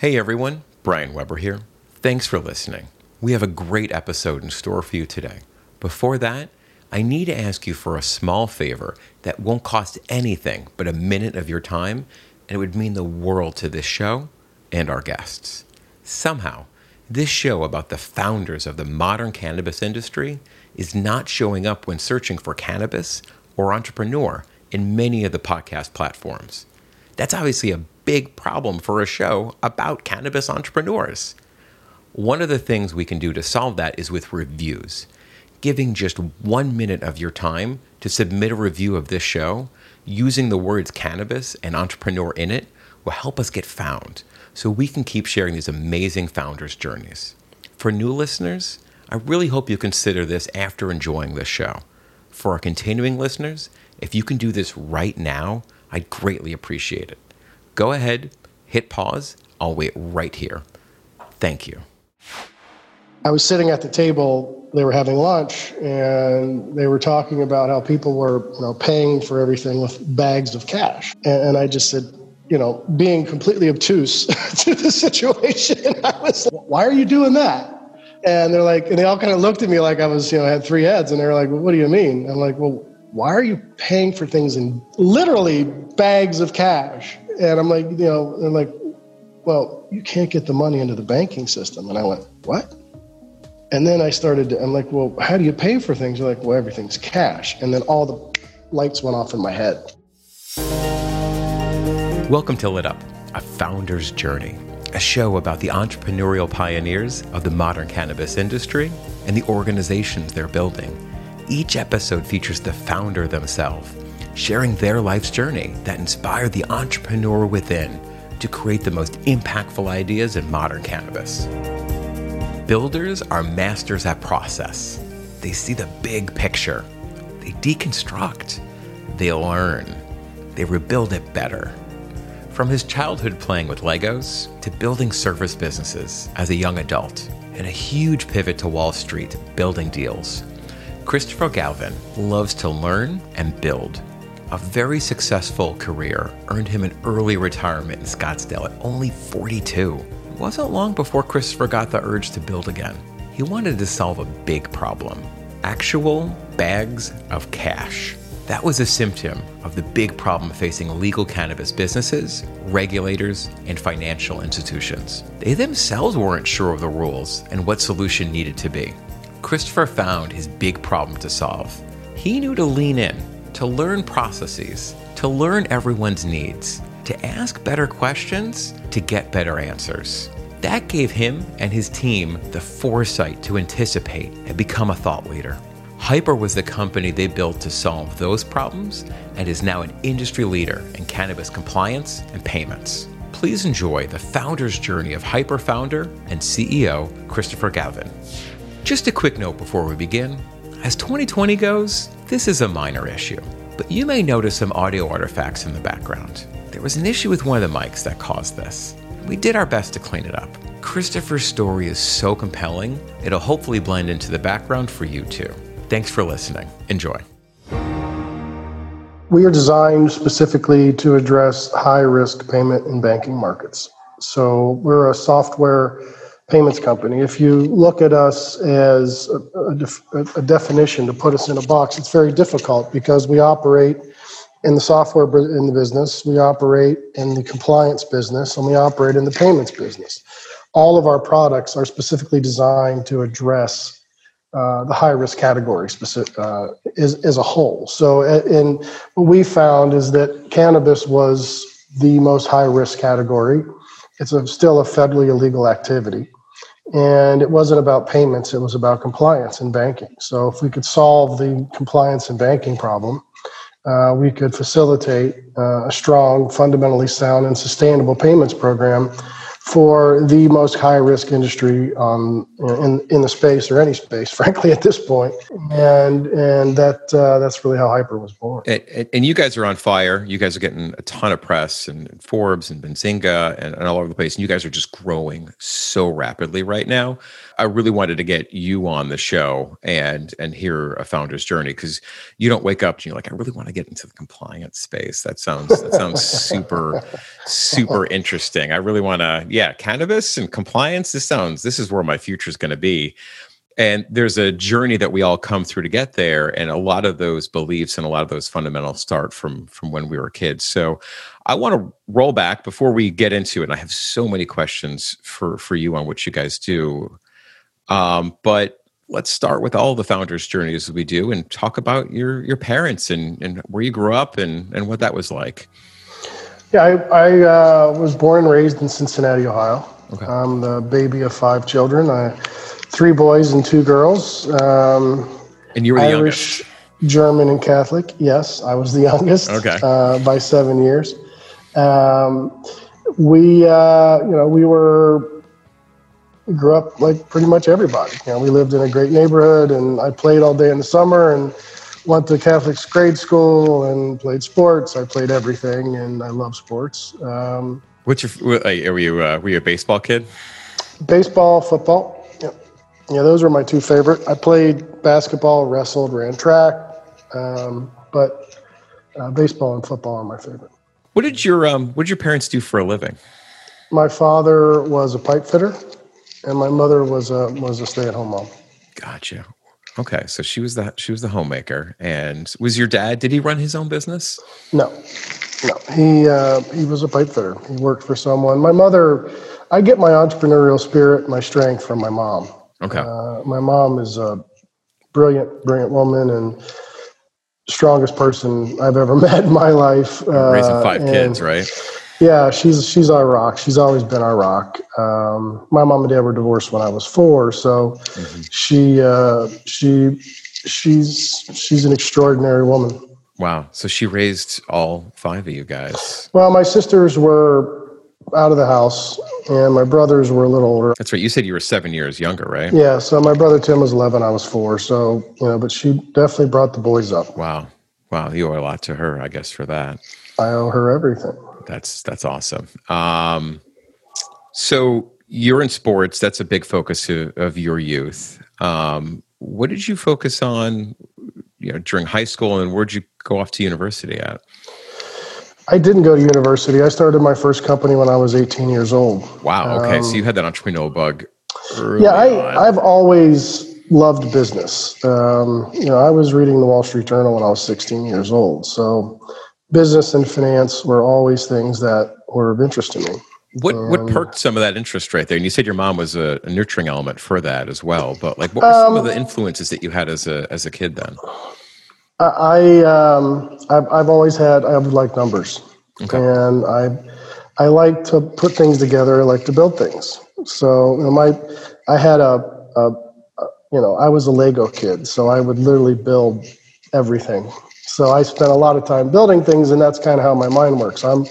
Hey everyone, Brian Weber here. Thanks for listening. We have a great episode in store for you today. Before that, I need to ask you for a small favor that won't cost anything but a minute of your time, and it would mean the world to this show and our guests. Somehow, this show about the founders of the modern cannabis industry is not showing up when searching for cannabis or entrepreneur in many of the podcast platforms. That's obviously a big problem for a show about cannabis entrepreneurs. One of the things we can do to solve that is with reviews giving just one minute of your time to submit a review of this show using the words cannabis and entrepreneur in it will help us get found so we can keep sharing these amazing founders' journeys. For new listeners, I really hope you consider this after enjoying this show. For our continuing listeners, if you can do this right now, I'd greatly appreciate it. Go ahead, hit pause. I'll wait right here. Thank you. I was sitting at the table they were having lunch and they were talking about how people were you know paying for everything with bags of cash and, and i just said you know being completely obtuse to the situation i was like, why are you doing that and they're like and they all kind of looked at me like i was you know had three heads and they were like well, what do you mean i'm like well why are you paying for things in literally bags of cash and i'm like you know they're like well you can't get the money into the banking system and i went what and then I started, to, I'm like, well, how do you pay for things? You're like, well, everything's cash. And then all the lights went off in my head. Welcome to Lit Up, a founder's journey, a show about the entrepreneurial pioneers of the modern cannabis industry and the organizations they're building. Each episode features the founder themselves, sharing their life's journey that inspired the entrepreneur within to create the most impactful ideas in modern cannabis. Builders are masters at process. They see the big picture. They deconstruct. They learn. They rebuild it better. From his childhood playing with Legos to building service businesses as a young adult and a huge pivot to Wall Street building deals, Christopher Galvin loves to learn and build. A very successful career earned him an early retirement in Scottsdale at only 42 It wasn't long before Christopher got the urge to build again. He wanted to solve a big problem actual bags of cash. That was a symptom of the big problem facing legal cannabis businesses, regulators, and financial institutions. They themselves weren't sure of the rules and what solution needed to be. Christopher found his big problem to solve. He knew to lean in, to learn processes, to learn everyone's needs, to ask better questions to get better answers. That gave him and his team the foresight to anticipate and become a thought leader. Hypur was the company they built to solve those problems and is now an industry leader in cannabis compliance and payments. Please enjoy the founder's journey of Hypur founder and CEO Christopher Galvin. Just a quick note before we begin as 2020 goes, this is a minor issue, but you may notice some audio artifacts in the background. There was an issue with one of the mics that caused this. We did our best to clean it up. Christopher's story is so compelling, it'll hopefully blend into the background for you too. Thanks for listening. Enjoy. We are designed specifically to address high risk payment and banking markets. So we're a software payments company. If you look at us as a, a, def, a definition to put us in a box, it's very difficult because we operate in the software in the business, we operate in the compliance business, and we operate in the payments business. All of our products are specifically designed to address uh, the high risk category specific, uh, as, as a whole. So, and what we found is that cannabis was the most high risk category. It's a, still a federally illegal activity. And it wasn't about payments, it was about compliance and banking. So, if we could solve the compliance and banking problem, uh, we could facilitate uh, a strong, fundamentally sound, and sustainable payments program for the most high risk industry um, in in the space or any space, frankly, at this point. And and that uh, that's really how Hypur was born. And, and, you guys are on fire. You guys are getting a ton of press and, and Forbes and Benzinga and, and all over the place. And you guys are just growing so rapidly right now. I really wanted to get you on the show and and hear a founder's journey because you don't wake up and you're like, I really want to get into the compliance space. That sounds that sounds super super interesting. I really want to, yeah yeah, cannabis and compliance. This sounds. This is where my future is going to be. And there's a journey that we all come through to get there, and a lot of those beliefs and a lot of those fundamentals start from from when we were kids. So, I want to roll back before we get into it. And I have so many questions for for you on what you guys do. Um, but let's start with all the founders' journeys we do and talk about your your parents and, and where you grew up and, and what that was like. Yeah, I, I uh, was born and raised in Cincinnati, Ohio. Okay. I'm the baby of five children. I three boys and two girls. Um, and you were the Irish, youngest. German, and Catholic. Yes, I was the youngest. Okay. Uh, by seven years. Um, we, uh, you know, we were we grew up like pretty much everybody. You know, we lived in a great neighborhood, and I played all day in the summer, and went to Catholic grade school and played sports. I played everything, and I love sports. Um, What's your? Were you uh, were you a baseball kid? Baseball, football. Yeah, yeah, those were my two favorite. I played basketball, wrestled, ran track, um, but uh, baseball and football are my favorite. What did your um, What did your parents do for a living? My father was a pipe fitter and my mother was a was a stay at home mom. Gotcha. Okay, so she was the she was the homemaker, and was your dad? Did he run his own business? No, no. He uh, he was a pipe fitter. He worked for someone. My mother, I get my entrepreneurial spirit, my strength from my mom. Okay. Uh, my mom is a brilliant, brilliant woman and strongest person I've ever met in my life. Uh, Raising five kids, right? Yeah, she's she's our rock. She's always been our rock. Um, my mom and dad were divorced when I was four, so mm-hmm. she uh, she she's she's an extraordinary woman. Wow! So she raised all five of you guys. Well, my sisters were out of the house, and my brothers were a little older. That's right. You said you were seven years younger, right? Yeah. So my brother Tim was eleven. I was four. So you know, but she definitely brought the boys up. Wow! Wow! You owe a lot to her, I guess, for that. I owe her everything. That's that's awesome. Um, so you're in sports. That's a big focus of, of your youth. Um, what did you focus on, you know, during high school, and where'd you go off to university at? I didn't go to university. I started my first company when I was 18 years old. Wow. Okay, um, so you had that entrepreneurial bug. Yeah, I, I've always loved business. Um, you know, I was reading the Wall Street Journal when I was 16 years old. So business and finance were always things that were of interest to me. What and, what perked some of that interest right there? And you said your mom was a, a nurturing element for that as well. But like, what were some of the um, influences that you had as a as a kid then? I um, I've, I've always had I like numbers, okay. and I I like to put things together. I like to build things. So you know, my I had a, a you know I was a Lego kid, so I would literally build everything so I spent a lot of time building things, and that's kind of how my mind works. I'm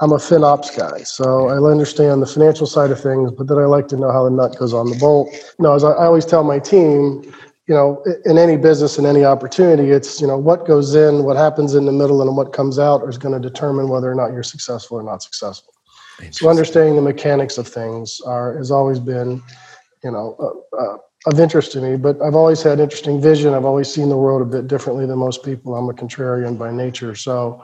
I'm a FinOps guy, so I understand the financial side of things, but then I like to know how the nut goes on the bolt. You know, as I, always tell my team, you know, in any business and any opportunity, it's you know what goes in, what happens in the middle, and what comes out is going to determine whether or not you're successful or not successful. So understanding the mechanics of things are has always been, you know, uh, uh, of interest to me, but I've always had interesting vision. I've always seen the world a bit differently than most people. I'm a contrarian by nature, so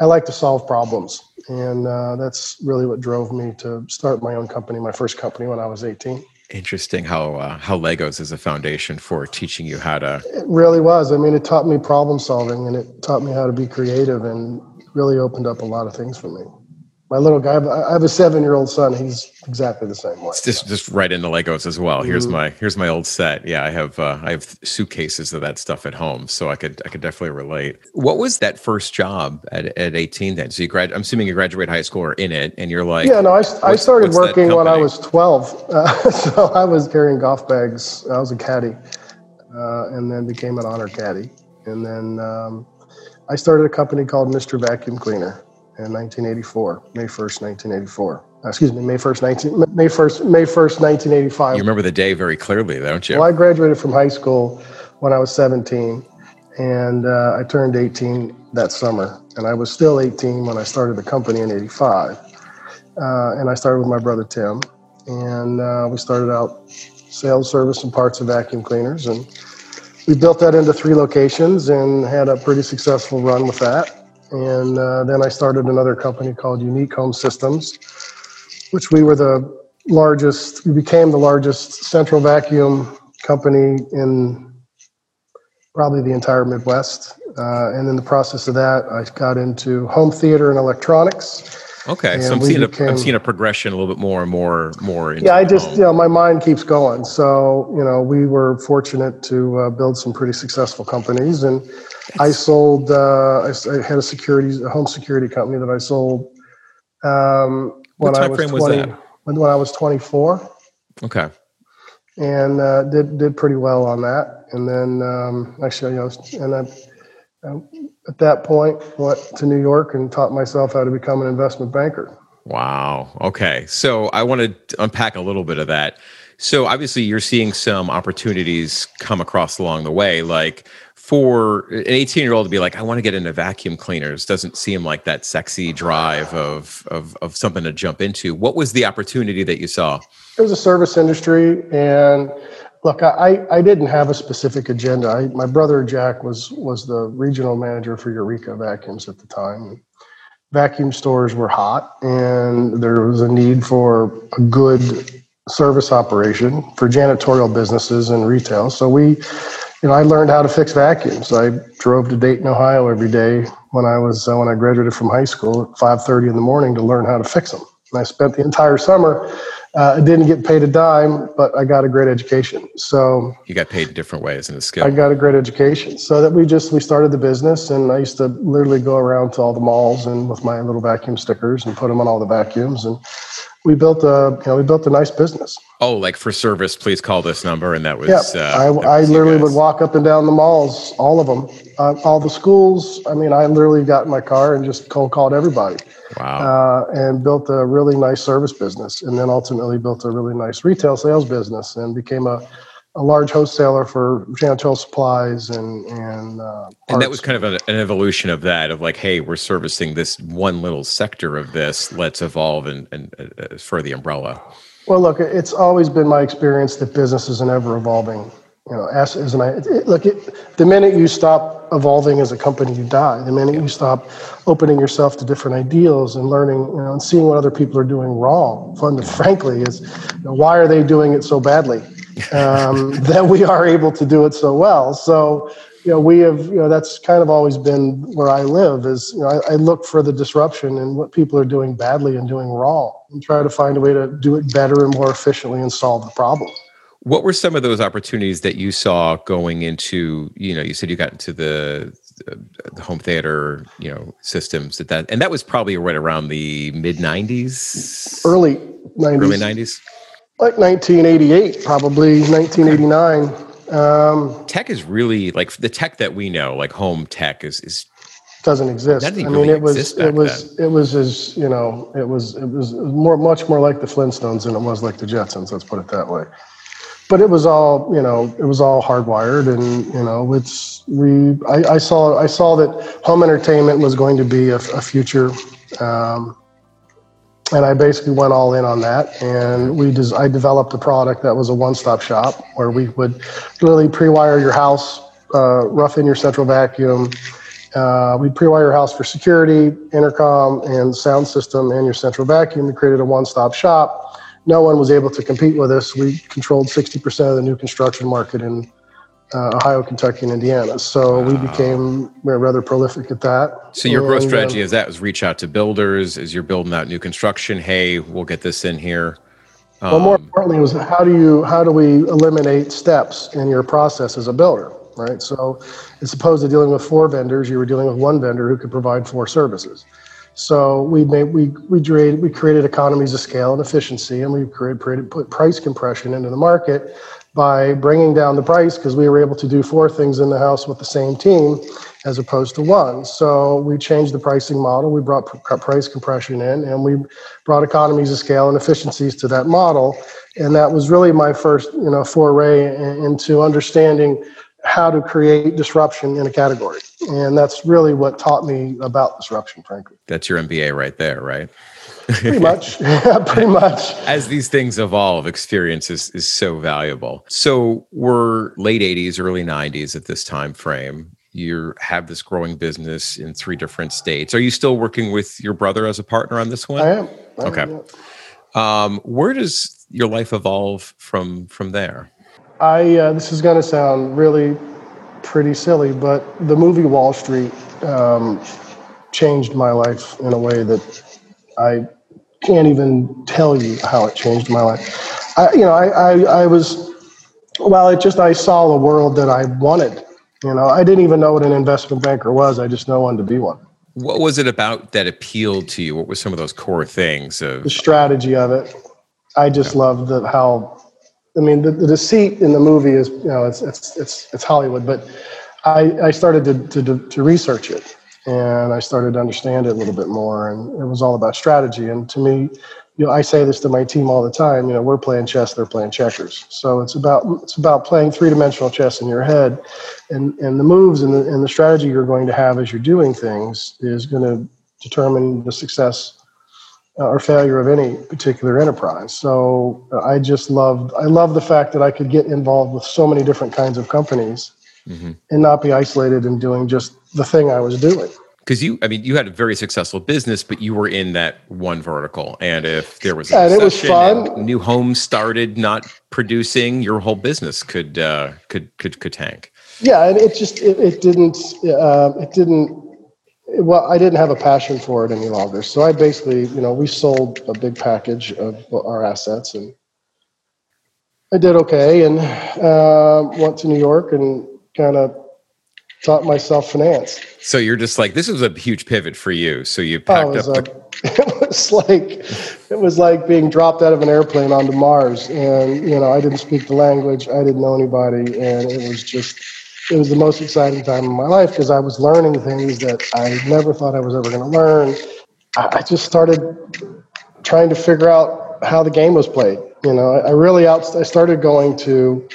I like to solve problems, and uh, that's really what drove me to start my own company, my first company when I was 18. Interesting how uh, how Legos is a foundation for teaching you how to. It really was. I mean, it taught me problem solving, and it taught me how to be creative, and really opened up a lot of things for me my little guy. I have a seven-year-old son. He's exactly the same way. It's just just right into Legos as well. Here's mm-hmm. my here's my old set. Yeah, I have uh, I have suitcases of that stuff at home, so I could I could definitely relate. What was that first job at, at 18? Then, so you grad. I'm assuming you graduate high school or in it, and you're like, yeah, no, I, I started working when I was 12, uh, so I was carrying golf bags. I was a caddy, uh, and then became an honor caddy, and then um, I started a company called Mr. Vacuum Cleaner in 1984, May 1st, 1984. Uh, excuse me, May 1st, 19, May 1st, May 1st, 1985. You remember the day very clearly, don't you? Well, I graduated from high school when I was 17, and uh, I turned 18 that summer. And I was still 18 when I started the company in 85. Uh, and I started with my brother Tim, and uh, we started out sales, service, and parts of vacuum cleaners. And we built that into three locations and had a pretty successful run with that and uh, then I started another company called Unique Home Systems. which we were the largest, we became the largest central vacuum company in probably the entire Midwest. Uh, and in the process of that, I got into home theater and electronics. Okay, so I'm seeing became, a I'm seeing a progression a little bit more and more more. yeah, I just home. you know my mind keeps going. So you know we were fortunate to uh, build some pretty successful companies, and I sold. Uh, I, I, had a security a home security company that I sold. Um, when what time I was frame 20, was that? When, when I was 24. Okay. And uh, did did pretty well on that, and then um, actually, you know, and I at that point went to New York and taught myself how to become an investment banker. Wow. Okay. So I want to unpack a little bit of that. So obviously you're seeing some opportunities come across along the way like for an 18 year old to be like I want to get into vacuum cleaners doesn't seem like that sexy drive of of of something to jump into. What was the opportunity that you saw? It was a service industry and Look, I, I didn't have a specific agenda. I, my brother Jack was was the regional manager for Eureka Vacuums at the time. Vacuum stores were hot, and there was a need for a good service operation for janitorial businesses and retail. So we, you know, I learned how to fix vacuums. I drove to Dayton, Ohio every day when I was uh, when I graduated from high school at 5:30 in the morning to learn how to fix them. And I spent the entire summer uh, I didn't get paid a dime, but I got a great education. So you got paid different ways in the skill. I got a great education. So that we just we started the business, and I used to literally go around to all the malls and with my little vacuum stickers and put them on all the vacuums, and we built a you know we built a nice business. Oh, like for service, please call this number, and that was yeah. Uh, I, I literally would walk up and down the malls, all of them, uh, all the schools. I mean, I literally got in my car and just cold called everybody. Wow. Uh, and built a really nice service business, and then ultimately built a really nice retail sales business, and became a, a large wholesaler for janitorial supplies and and uh, and that was kind of an, an evolution of that of like, hey, we're servicing this one little sector of this. Let's evolve and and uh, for the umbrella. Well, look, it's always been my experience that business is an ever evolving you know, as, as an, it, look, it, the minute you stop evolving as a company, you die. The minute you stop opening yourself to different ideals and learning, you know, and seeing what other people are doing wrong, fun, frankly, is you know, why are they doing it so badly? Um, that we are able to do it so well. So, you know, we have, you know, that's kind of always been where I live is, you know, I, I look for the disruption and what people are doing badly and doing wrong and try to find a way to do it better and more efficiently and solve the problem. What were some of those opportunities that you saw going into, you know, you said you got into the, the home theater, you know, systems that that, and that was probably right around the mid 90s, early 90s, early 90s, like 1988, probably 1989. Um, tech is really like the tech that we know, like home tech is, is doesn't exist. I mean, it was it was then. it was as you know it was it was more much more like the Flintstones than it was like the Jetsons. Let's put it that way but it was all you know it was all hardwired and you know it's we I, I saw I saw that home entertainment was going to be a, a future um, and I basically went all in on that. And we des- I developed a product that was a one-stop shop where we would literally pre-wire your house uh, rough in your central vacuum. Uh, we'd pre-wire your house for security intercom and sound system and your central vacuum. We created a one-stop shop. No one was able to compete with us. We controlled 60% of the new construction market in uh, Ohio, Kentucky, and Indiana. So wow. we became rather prolific at that. So your growth strategy um, is that was reach out to builders as you're building out new construction. Hey, we'll get this in here. Um, well, more um, importantly, was how do you how do we eliminate steps in your process as a builder, right? So, as opposed to dealing with four vendors, you were dealing with one vendor who could provide four services. So we made we we created we created economies of scale and efficiency, and we created, created put price compression into the market by bringing down the price because we were able to do four things in the house with the same team as opposed to one. So we changed the pricing model. We brought price compression in, and we brought economies of scale and efficiencies to that model. And that was really my first, you know, foray into understanding how to create disruption in a category. And that's really what taught me about disruption, frankly. That's your MBA right there, right? Pretty much. pretty much. As these things evolve, experience is, is so valuable. So we're late 80s, early 90s at this time frame. You have this growing business in three different states. Are you still working with your brother as a partner on this one? I am. I okay. Am, Um, where does your life evolve from from there? I uh, this is going to sound really pretty silly, but the movie Wall Street um, changed my life in a way that I can't even tell you how it changed my life. I, you know, I, I, I was, well, it just, I saw the world that I wanted. You know, I didn't even know what an investment banker was. I just know one to be one. What was it about that appealed to you? What were some of those core things of the strategy of it? I just yeah. loved the, how, I mean, the, the deceit in the movie is, you know, it's, it's, it's, it's Hollywood, but I, I started to, to, to research it and I started to understand it a little bit more. And it was all about strategy. And to me, you know, I say this to my team all the time. You know, we're playing chess; they're playing checkers. So it's about it's about playing three dimensional chess in your head, and and the moves and the and the strategy you're going to have as you're doing things is going to determine the success uh, or failure of any particular enterprise. So uh, I just loved I love the fact that I could get involved with so many different kinds of companies mm-hmm. and not be isolated in doing just the thing I was doing. Because you, I mean, you had a very successful business, but you were in that one vertical. And if there was, a and it was fun. new homes started not producing, your whole business could uh, could could could tank. Yeah, and it just it, it didn't uh, it didn't well i didn't have a passion for it any longer so i basically you know we sold a big package of our assets and i did okay and uh, went to new york and kind of taught myself finance. So you're just like this was a huge pivot for you. So you packed oh, up. A, it was like it was like being dropped out of an airplane onto Mars, and you know I didn't speak the language, I didn't know anybody, and it was just it was the most exciting time in my life because I was learning things that I never thought I was ever going to learn. I, I just started trying to figure out how the game was played. You know, I, really out. I started going to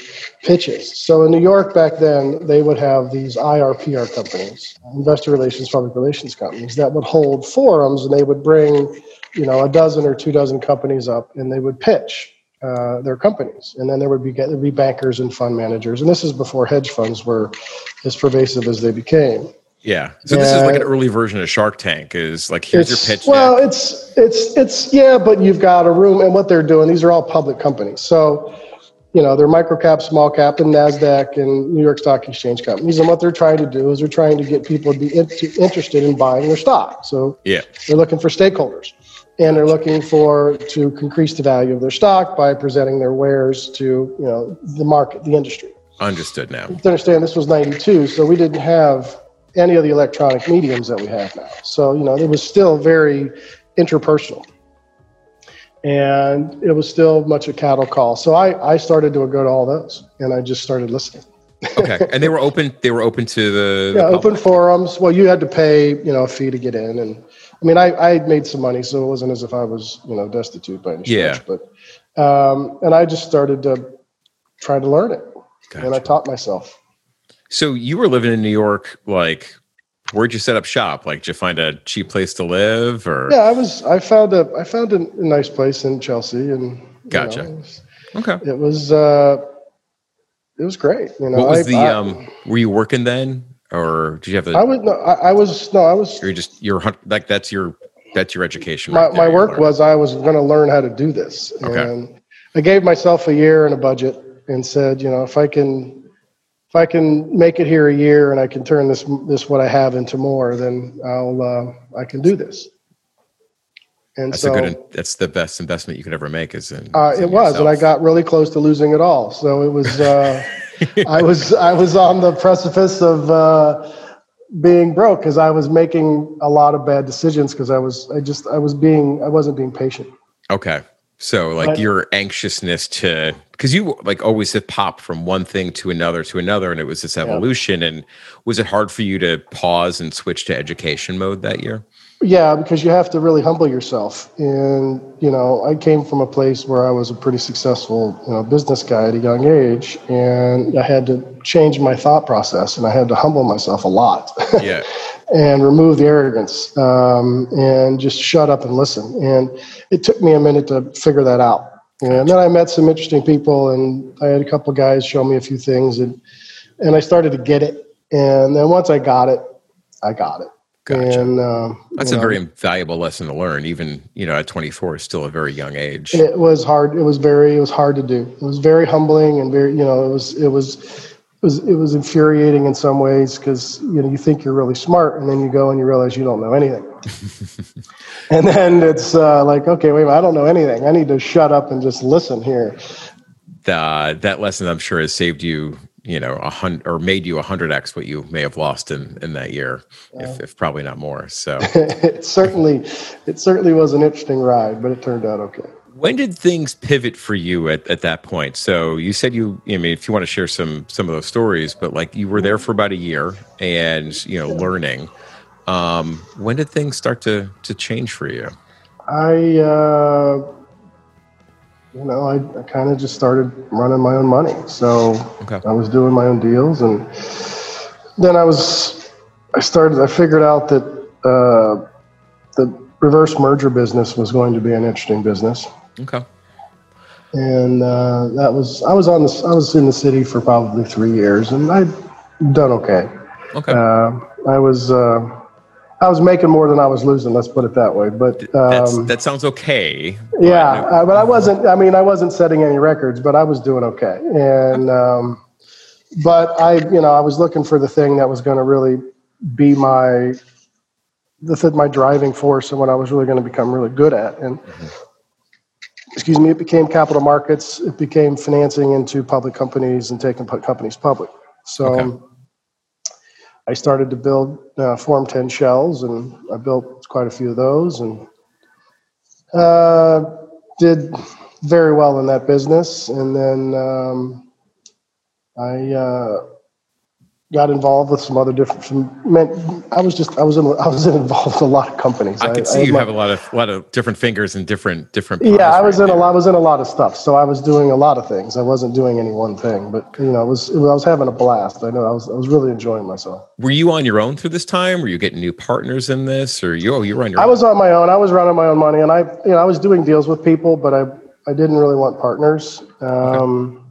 pitches. So in New York back then, they would have these IRPR companies, investor relations, public relations companies, that would hold forums, and they would bring, you know, a dozen or two dozen companies up, and they would pitch uh, their companies, and then there would be there'd be bankers and fund managers, and this is before hedge funds were as pervasive as they became. Yeah. So this is like an early version of Shark Tank. Is like here's your pitch. Well, deck. it's it's it's yeah, but you've got a room, and what they're doing. These are all public companies, so you know, they're microcap, small cap, and NASDAQ and New York Stock Exchange companies. And what they're trying to do is they're trying to get people to be in, to, interested in buying their stock. So yeah. they're looking for stakeholders. And they're looking for to increase the value of their stock by presenting their wares to, you know, the market, the industry. Understood now. To understand this was 92, so we didn't have any of the electronic mediums that we have now. So, you know, it was still very interpersonal and it was still much a cattle call. So I, I started to go to all those and I just started listening. okay. And they were open, they were open to the, the yeah, open forums. Well, you had to pay, you know, a fee to get in. And I mean, I, I made some money, so it wasn't as if I was, you know, destitute by any stretch, yeah. but, um, and I just started to try to learn it gotcha. and I taught myself. So you were living in New York, like where'd you set up shop? Like, did you find a cheap place to live, or? Yeah, I was. I found a. I found a, nice place in Chelsea, and gotcha. Know, it was, okay. It was. uh It was great. You know, what was I, the? I, um Were you working then, or did you have? A, I was. No, I, I was. No, I was. You're just. You're like that's your. That's your education. My, right my work was I was going to learn how to do this, okay. and I gave myself a year and a budget, and said, you know, if I can if I can make it here a year and I can turn this this what I have into more, then I'll uh, I can do this. And that's so, a good. That's the best investment you could ever make. Is in. Uh, it was, and I got really close to losing it all. So it was. Uh, I was I was on the precipice of uh, being broke because I was making a lot of bad decisions because I was I just I was being I wasn't being patient. Okay. So like but, your anxiousness to because you like always have popped from one thing to another to another and it was this evolution yeah. and was it hard for you to pause and switch to education mode that year? Yeah, because you have to really humble yourself. And, you know, I came from a place where I was a pretty successful, you know, business guy at a young age and I had to change my thought process and I had to humble myself a lot. Yeah. and remove the arrogance um, and just shut up and listen. And it took me a minute to figure that out. And then I met some interesting people, and I had a couple guys show me a few things, and and I started to get it. And then once I got it, I got it. Gotcha. And um, That's a know, very valuable lesson to learn. Even you know, at 24, is still a very young age. It was hard. It was very. It was hard to do. It was very humbling and very. You know, it was. It was. It was. It was infuriating in some ways because you know you think you're really smart and then you go and you realize you don't know anything. and then it's uh, like, okay, wait, a minute, I don't know anything. I need to shut up and just listen here. The, that lesson, I'm sure, has saved you. You know, a hundred or made you a hundred x what you may have lost in in that year, if, if probably not more. So, it certainly, it certainly was an interesting ride, but it turned out okay. when did things pivot for you at, at that point? So you said you, I mean, if you want to share some some of those stories, but like you were there for about a year and you know learning. Um, when did things start to to change for you? I, uh, you know, I, I kind of just started running my own money. So Okay. I was doing my own deals, and then I was, I started, I figured out that uh, the reverse merger business was going to be an interesting business, Okay. and uh, that was, I was on this, I was in the city for probably three years, and I'd done okay. Okay. Uh, I was, uh, I was making more than I was losing. Let's put it that way. But um, that sounds okay. yeah, uh, but I wasn't. I mean, I wasn't setting any records, but I was doing okay. And um, but I, you know, I was looking for the thing that was going to really be my the th- my driving force and what I was really going to become really good at. And excuse me, it became capital markets. It became financing into public companies and taking companies public. So. Okay. I started to build uh, Form 10 shells, and I built quite a few of those, and uh, did very well in that business. And then um, I uh, got involved with some other different. Some, man, I was just I was in, I was involved in a lot of companies. I can see had you my- have a lot of lot of different fingers and different different. yeah, I was right in a lot. I was in a lot of stuff, so I was doing a lot of things. I wasn't doing any one thing, but you know, it was, it was I was having a blast. I know I was I was really enjoying myself. Were you on your own through this time? Were you getting new partners in this, or you? Oh, you were on your. I own. was on my own. I was running my own money, and I, you know, I was doing deals with people, but I, I didn't really want partners. Um,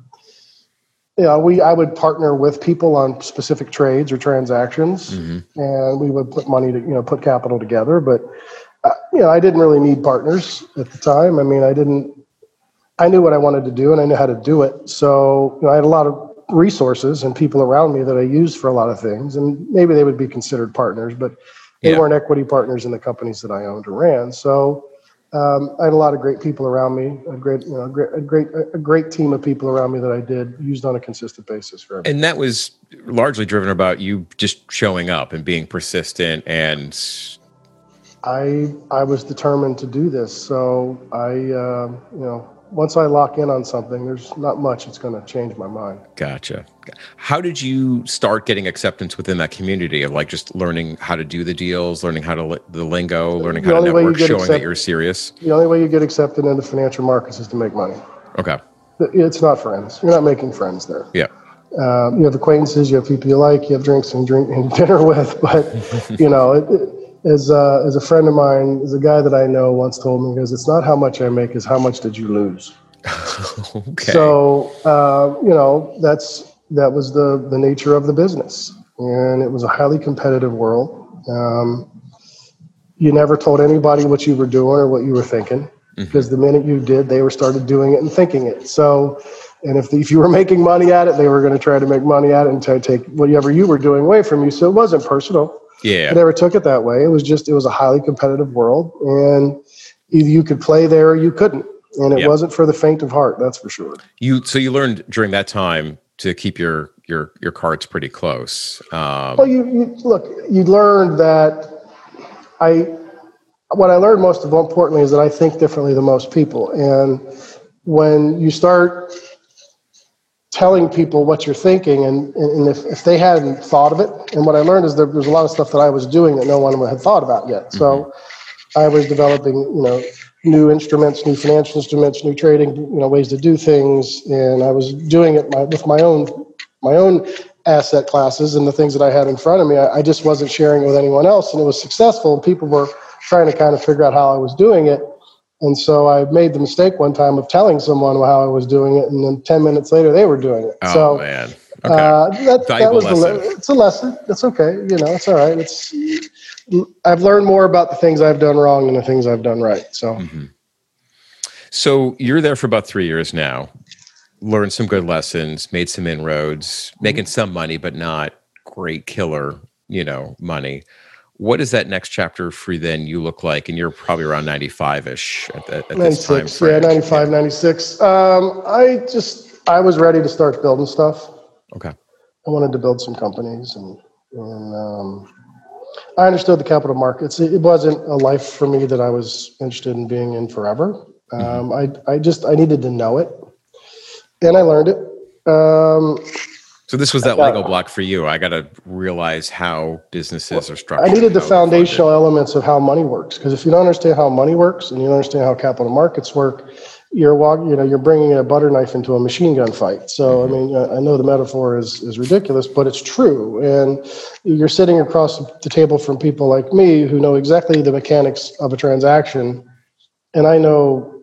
You know, we, I would partner with people on specific trades or transactions, Mhm. and we would put money to, you know, put capital together. But, uh, you know, I didn't really need partners at the time. I mean, I didn't. I knew what I wanted to do, and I knew how to do it. So, you know, I had a lot of resources and people around me that I used for a lot of things, and maybe they would be considered partners, but they Yeah. weren't equity partners in the companies that I owned or ran. So um, I had a lot of great people around me, a great, you know, a great, a great, a great team of people around me that I did used on a consistent basis for. And that was largely driven about you just showing up and being persistent and I I was determined to do this. So I, uh, you know, once I lock in on something, there's not much that's going to change my mind. gotcha. How did you start getting acceptance within that community of like just learning how to do the deals, learning how to li- the lingo, learning The how to only way you network, showing that you're serious? The only way you get accepted into financial markets is to make money. Okay. It's not friends. You're not making friends there. Yeah. Um, you have acquaintances, you have people you like, you have drinks and drink and dinner with. But you know, it, it, as uh, as a friend of mine, as a guy that I know once told me, because it's not how much I make, is how much did you lose. okay. So uh, you know, that's that was the the nature of the business, and it was a highly competitive world. Um, you never told anybody what you were doing or what you were thinking, because the minute you did, they were started doing it and thinking it. So. And if, if you were making money at it, they were going to try to make money at it and try to take whatever you were doing away from you. So it wasn't personal. I yeah. never took it that way. It was just, it was a highly competitive world. And either you could play there or you couldn't. And it Yep. wasn't for the faint of heart, that's for sure. You so you learned during that time to keep your your your cards pretty close. Um, Well, you, you look, you learned that I, what I learned most of all importantly is that I think differently than most people. And when you start telling people what you're thinking, and, and if, if they hadn't thought of it, and what I learned is there was a lot of stuff that I was doing that no one had thought about yet. So mm-hmm. I was developing, you know, new instruments, new financial instruments, new trading, you know, ways to do things, and I was doing it my, with my own my own asset classes and the things that I had in front of me. I, I just wasn't sharing it with anyone else, and it was successful. And people were trying to kind of figure out how I was doing it. And so I made the mistake one time of telling someone how I was doing it, and then ten minutes later they were doing it. oh so man. Okay. uh, that, that was the le- it's a lesson. It's okay. You know, it's all right. It's I've learned more about the things I've done wrong than the things I've done right. So, mm-hmm. so you're there for about three years now. Learned some good lessons, made some inroads, making some money, but not great killer, you know, money. What does that next chapter for then you look like? And you're probably around 95 ish at, at, at this time. Frame. Yeah, 95, yeah. 96. Um, I just, I was ready to start building stuff. Okay. I wanted to build some companies and, and um, I understood the capital markets. It wasn't a life for me that I was interested in being in forever. Um, I, I just, I needed to know it and I learned it. Um, so this was that Lego block for you. I got to realize how businesses are structured. I needed the foundational elements of how money works because if you don't understand how money works and you don't understand how capital markets work, you're walk, you know, you're bringing a butter knife into a machine gun fight. So I mm-hmm. mean, I know the metaphor is is ridiculous, but it's true. And you're sitting across the table from people like me who know exactly the mechanics of a transaction, and I know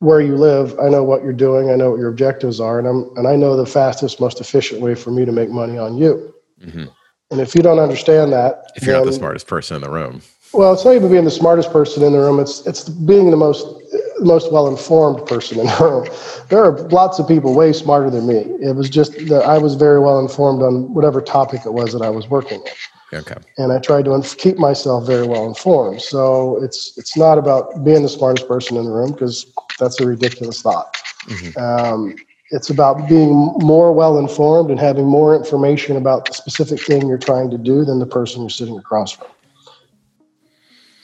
where you live. I know what you're doing. I know what your objectives are, and I'm and I know the fastest, most efficient way for me to make money on you. Mm-hmm. And if you don't understand that, if you're then, not the smartest person in the room, well, it's not even being the smartest person in the room. It's it's being the most most well informed person in the room. There are lots of people way smarter than me. It was just that I was very well informed on whatever topic it was that I was working with. Okay. And I tried to keep myself very well informed. So it's it's not about being the smartest person in the room because that's a ridiculous thought. Mm-hmm. Um, it's about being more well informed and having more information about the specific thing you're trying to do than the person you're sitting across from.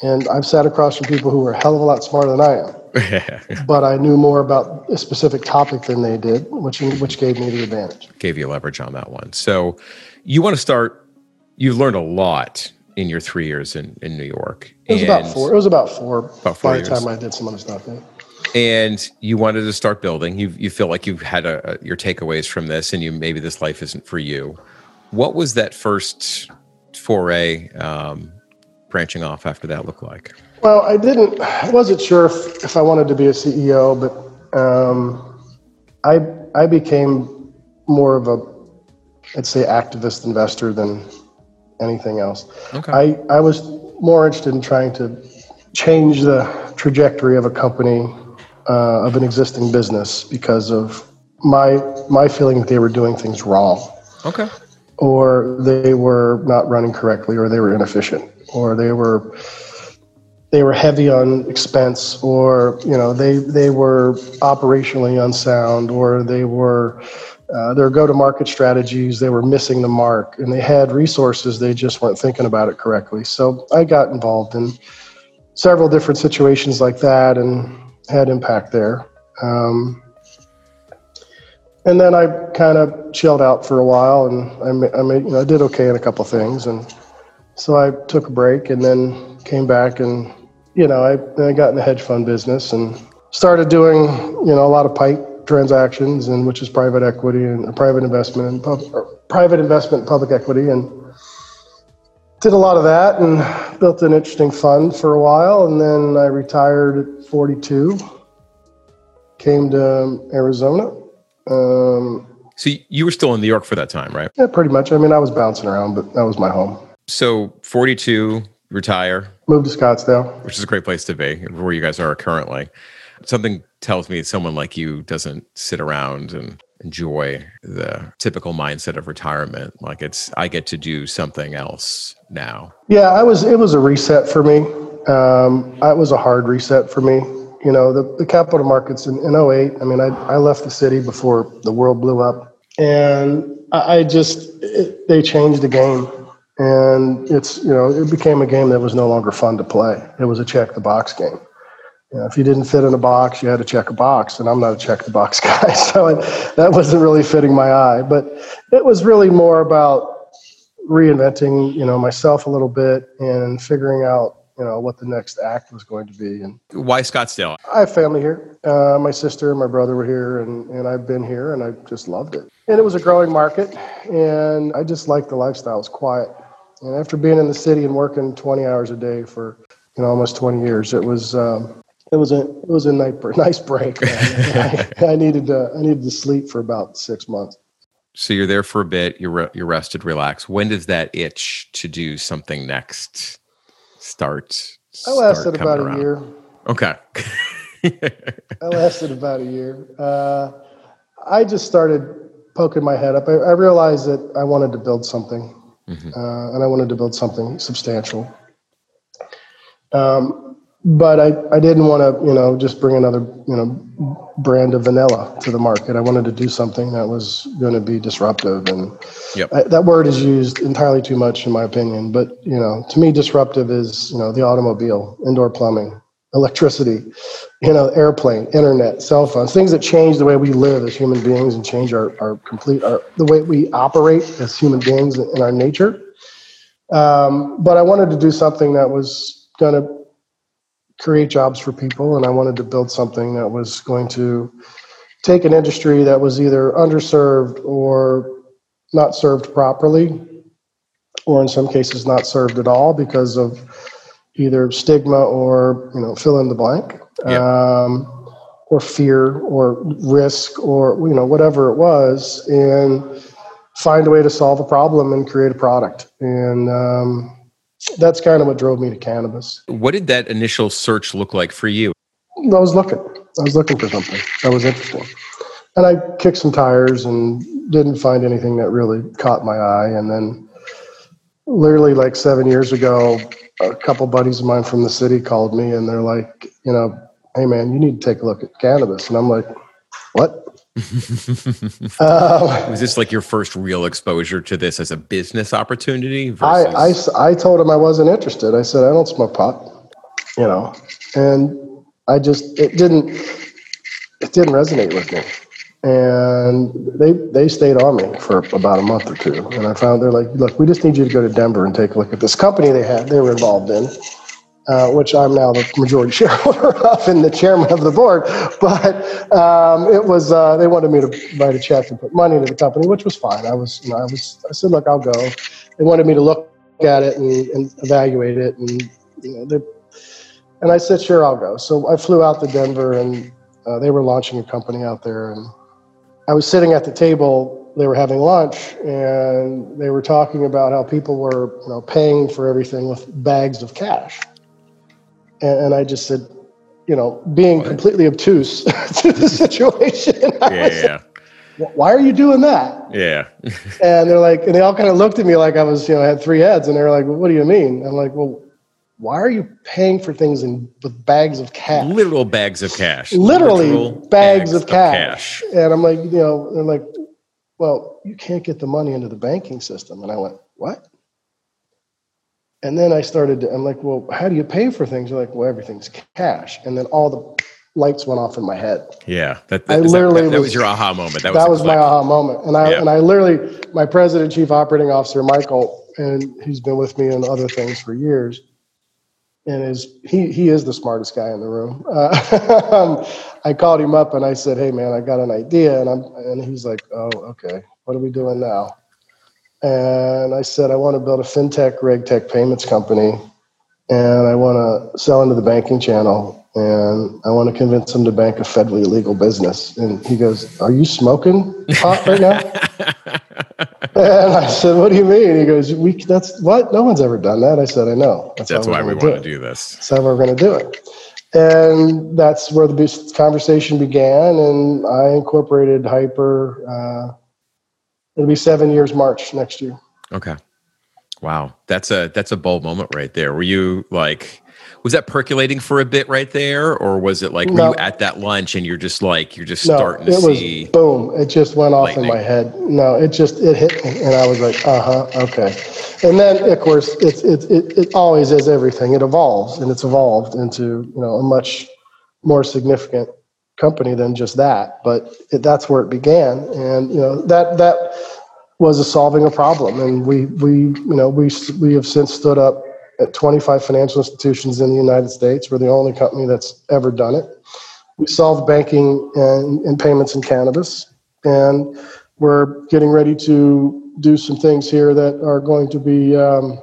And I've sat across from people who were a hell of a lot smarter than I am. but I knew more about a specific topic than they did, which which gave me the advantage. Gave you leverage on that one. So you want to start you learned a lot in your three years in, in New York. It was about four. It was about four, about four by years. the time I did some other stuff. Yeah. And you wanted to start building. You you feel like you've had a, a, your takeaways from this, and you maybe this life isn't for you. What was that first foray um, branching off after that look like? Well, I didn't. I wasn't sure if, if I wanted to be a CEO, but um, I I became more of a, let's say, activist investor than anything else. Okay. I, I was more interested in trying to change the trajectory of a company, uh, of an existing business, because of my my feeling that they were doing things wrong. Okay. Or they were not running correctly, or they were inefficient, or they were they were heavy on expense, or you know they they were operationally unsound, or they were uh, their go-to-market strategies they were missing the mark and they had resources they just weren't thinking about it correctly. So i got involved in several different situations like that and had impact there. Um, and then i kind of chilled out for a while and i, I, made, you know, I did okay in a couple things. And so i took a break and then came back and you know I, I got in the hedge fund business and started doing you know a lot of pipe transactions, and which is private equity and private investment and pub, private investment public equity, and did a lot of that and built an interesting fund for a while, and then I retired at 42. Came to Arizona. Um, so you were still in New York for that time, right? Yeah, pretty much. I mean, I was bouncing around, but that was my home. So 42, retire. Move to Scottsdale, which is a great place to be, where you guys are currently something tells me someone like you doesn't sit around and enjoy the typical mindset of retirement. Like it's i get to do something else now. Yeah i was it was a reset for me. Um it was a hard reset for me. You know the, the capital markets in, in 08 i mean I, I left the city before the world blew up. And i, I just it, they changed the game. And it's you know it became a game that was no longer fun to play. It was a check the box game you know, if you didn't fit in a box, you had to check a box, and I'm not a check the box guy, so it, that wasn't really fitting my eye. But it was really more about reinventing, you know, myself a little bit and figuring out, you know, what the next act was going to be. And why Scottsdale? I have family here. Uh, my sister and my brother were here, and and I've been here, and I just loved it. And it was a growing market, and I just liked the lifestyle. It was quiet. And after being in the city and working 20 hours a day for you know almost 20 years, it was um, it was a it was a nice nice break. I, I, needed to I needed to sleep for about six months. So you're there for a bit. You're re- you're rested, relaxed. When does that itch to do something next start? I lasted start about coming a year. Okay. I lasted about a year. Uh, I just started poking my head up. I, I realized that I wanted to build something, Mhm. uh, and I wanted to build something substantial. Um, but I, I didn't want to, you know, just bring another, you know, brand of vanilla to the market. I wanted to do something that was going to be disruptive, and Yep. I, that word is used entirely too much, in my opinion. But you know, to me, disruptive is, you know, the automobile, indoor plumbing, electricity, you know, airplane, internet, cell phones, things that change the way we live as human beings and change our, our complete our the way we operate as human beings in our nature. Um, but I wanted to do something that was going to create jobs for people, and I wanted to build something that was going to take an industry that was either underserved or not served properly, or in some cases not served at all because of either stigma or you know fill in the blank um, or fear or risk or you know whatever it was and find a way to solve a problem and create a product. And um, that's kind of what drove me to cannabis What did that initial search look like for you? I was looking. I was looking for something that was interesting. And I kicked some tires and didn't find anything that really caught my eye. And then, literally, like seven years ago, a couple buddies of mine from the city called me and they're like, you know, hey man, you need to take a look at cannabis. And I'm like, what? Um, Was this like your first real exposure to this as a business opportunity? I, I, I told him I wasn't interested. I said, I don't smoke pot, you know, and I just, it didn't, it didn't resonate with me. And they, they stayed on me for about a month or two. And I found they're like, look, we just need you to go to Denver and take a look at this company they had, they were involved in. Uh, which I'm now the majority shareholder of and the chairman of the board. But um, it was uh, they wanted me to write a check and put money into the company, which was fine. I was, you know, I was, I said, look, I'll go. They wanted me to look at it and, and evaluate it, and you know, they, and I said, sure, I'll go. So I flew out to Denver, and uh, they were launching a company out there, and I was sitting at the table. They were having lunch, and they were talking about how people were, you know, paying for everything with bags of cash. And, and I just said, you know, being What? completely obtuse to the situation. Yeah, yeah, like, Why are you doing that? yeah. And they're like, and they all kind of looked at me like I was, you know, had three heads, and they were like, well, "What do you mean?" I'm like, "Well, why are you paying for things in with bags of cash?" Literal bags of cash. Literally Literal bags, of, cash. And I'm like, you know, they're like, "Well, you can't get the money into the banking system." And I went, "What?" And then I started. To, I'm like, "Well, how do you pay for things?" You're like, "Well, everything's cash." And then all the lights went off in my head. Yeah, that, I that, that- literally that, that was, your aha moment. That, that was, was my aha moment and i Yeah. and i literally my president chief operating officer michael and he's been with me in other things for years and is he he is the smartest guy in the room uh, i called him up and i said hey man i got an idea and i'm and he's like oh okay what are we doing now and i said i want to build a fintech regtech payments company and i want to sell into the banking channel and I want to convince them to bank a federally illegal business. And he goes, Are you smoking pot right now? and I said, What do you mean? He goes, We that's what? No one's ever done that. I said, I know. That's how why gonna want to do this. That's how we're going to do it. And that's where the conversation began. And I incorporated Hypur. Uh, it'll be seven years March next year. Okay. Wow, that's a that's a bold moment right there. Were you like, was that percolating for a bit right there, or was it like were you at that lunch and you're just like you're just No, starting it to was see? boom. It just went off in my head. No, it just it hit me, and I was like, uh huh, okay. And then of course it's it, it it always is everything. It evolves, and it's evolved into you know a much more significant company than just that. But it, that's where it began, and you know that that was a solving a problem, and we we you know we we have since stood up at 25 financial institutions in the United States. We're the only company that's ever done it. We solved banking and, and payments in cannabis, and we're getting ready to do some things here that are going to be um,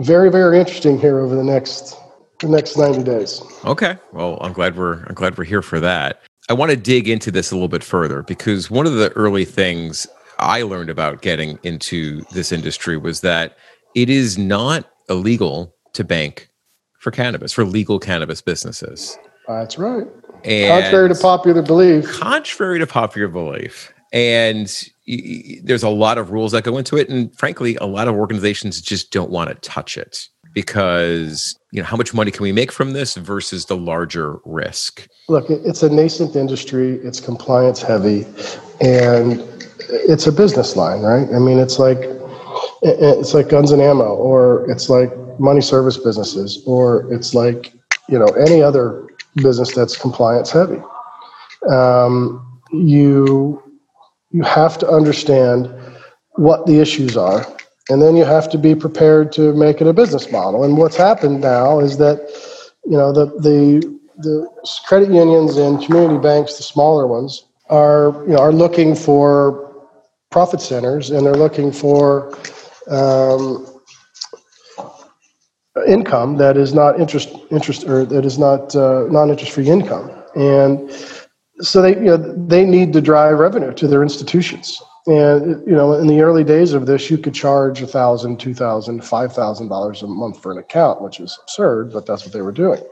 very, very interesting here over the next the next 90 days. Okay. Well, I'm glad we're I'm glad we're here for that. I want to dig into this a little bit further because one of the early things I learned about getting into this industry was that it is not illegal to bank for cannabis, for legal cannabis businesses. That's right. And contrary to popular belief. Contrary to popular belief. And y- there's a lot of rules that go into it. And frankly, a lot of organizations just don't want to touch it because, you know, how much money can we make from this versus the larger risk? Look, it's a nascent industry, it's compliance heavy, and it's a business line, right? I mean, it's like it's like guns and ammo, or it's like money service businesses, or it's like you know any other business that's compliance heavy. Um, you you have to understand what the issues are, and then you have to be prepared to make it a business model. And what's happened now is that you know the the the credit unions and community banks, the smaller ones, are you know are looking for profit centers and they're looking for um, income that is not interest interest or that is not uh, non-interest free income and so they you know they need to drive revenue to their institutions and you know in the early days of this you could charge a thousand two thousand five thousand dollars a month for an account which is absurd but that's what they were doing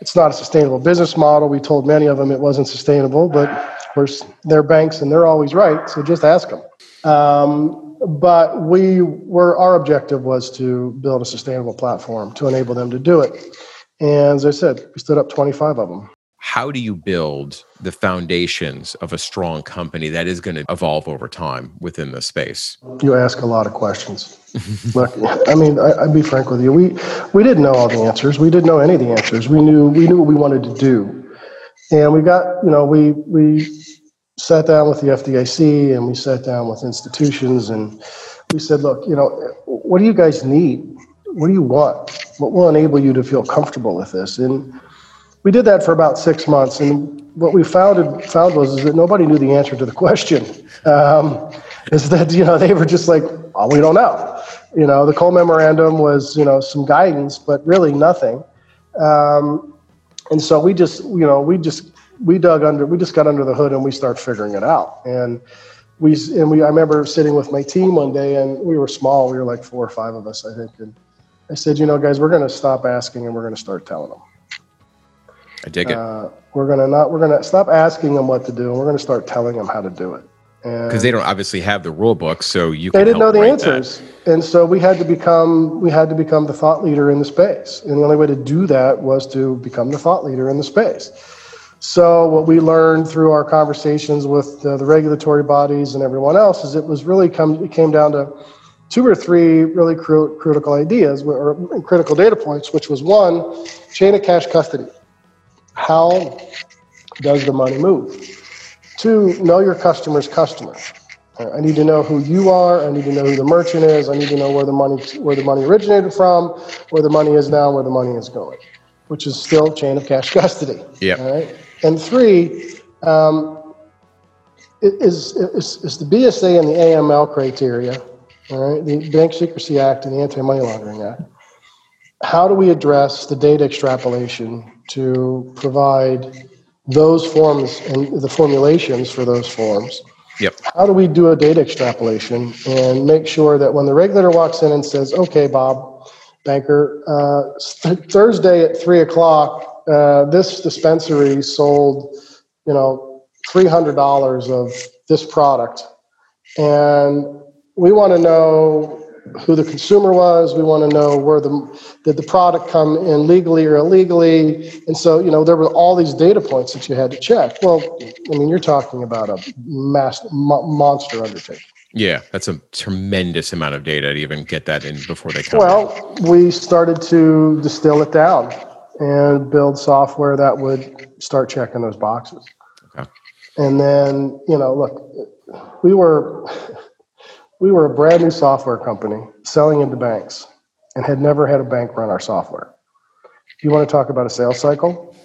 it's not a sustainable business model we told many of them it wasn't sustainable but of course they're banks and they're always right so just ask them um, but we were our objective was to build a sustainable platform to enable them to do it. And as I said, we stood up 25 of them. How do you build the foundations of a strong company that is going to evolve over time within the space? You ask a lot of questions. Look, I mean, I, would be frank with you. We we didn't know all the answers. We didn't know any of the answers. We knew we knew what we wanted to do, and we got you know we we sat down with the FDIC and we sat down with institutions and we said, look, you know, what do you guys need? What do you want? What will enable you to feel comfortable with this? And we did that for about six months. And what we found, found was is that nobody knew the answer to the question. Um, is that, you know, they were just like, we don't know. You know, the Cole memorandum was, you know, some guidance, but really nothing. Um, and so we just, you know, we just we dug under, we just got under the hood and we started figuring it out. And we, and we, I remember sitting with my team one day and we were small. We were like four or five of us, I think. And I said, you know, guys, we're going to stop asking and we're going to start telling them. I dig it. Uh, we're going to not, we're to stop asking them what to do and we're going to start telling them how to do it. Because they don't obviously have the rule book, so you they didn't know the answers, that. and so we had to become we had to become the thought leader in the space, and the only way to do that was to become the thought leader in the space. So what we learned through our conversations with uh, the regulatory bodies and everyone else is it was really come it came down to two or three really cr- critical ideas or critical data points, which was one, chain of cash custody. How does the money move? Two, know your customer's customer. I need to know who you are. I need to know who the merchant is. I need to know where the money where the money originated from, where the money is now, where the money is going, which is still chain of cash custody. Yeah. All right. And three, um, is, is, is the BSA and the AML criteria, all right, the Bank Secrecy Act and the Anti Money Laundering Act. How do we address the data extrapolation to provide those forms and the formulations for those forms? Yep. How do we do a data extrapolation and make sure that when the regulator walks in and says, okay, Bob, banker, uh, th- Thursday at three o'clock, uh, this dispensary sold, you know, three hundred dollars of this product, and we want to know who the consumer was. We want to know where the did the product come in legally or illegally, and so you know there were all these data points that you had to check. Well, I mean, you're talking about a mass mo- monster undertaking. Yeah, that's a tremendous amount of data to even get that in before they come. Well, in. we started to distill it down and build software that would start checking those boxes. Okay. And then, you know, look, we were we were a brand new software company selling into banks and had never had a bank run our software. If you want to talk about a sales cycle,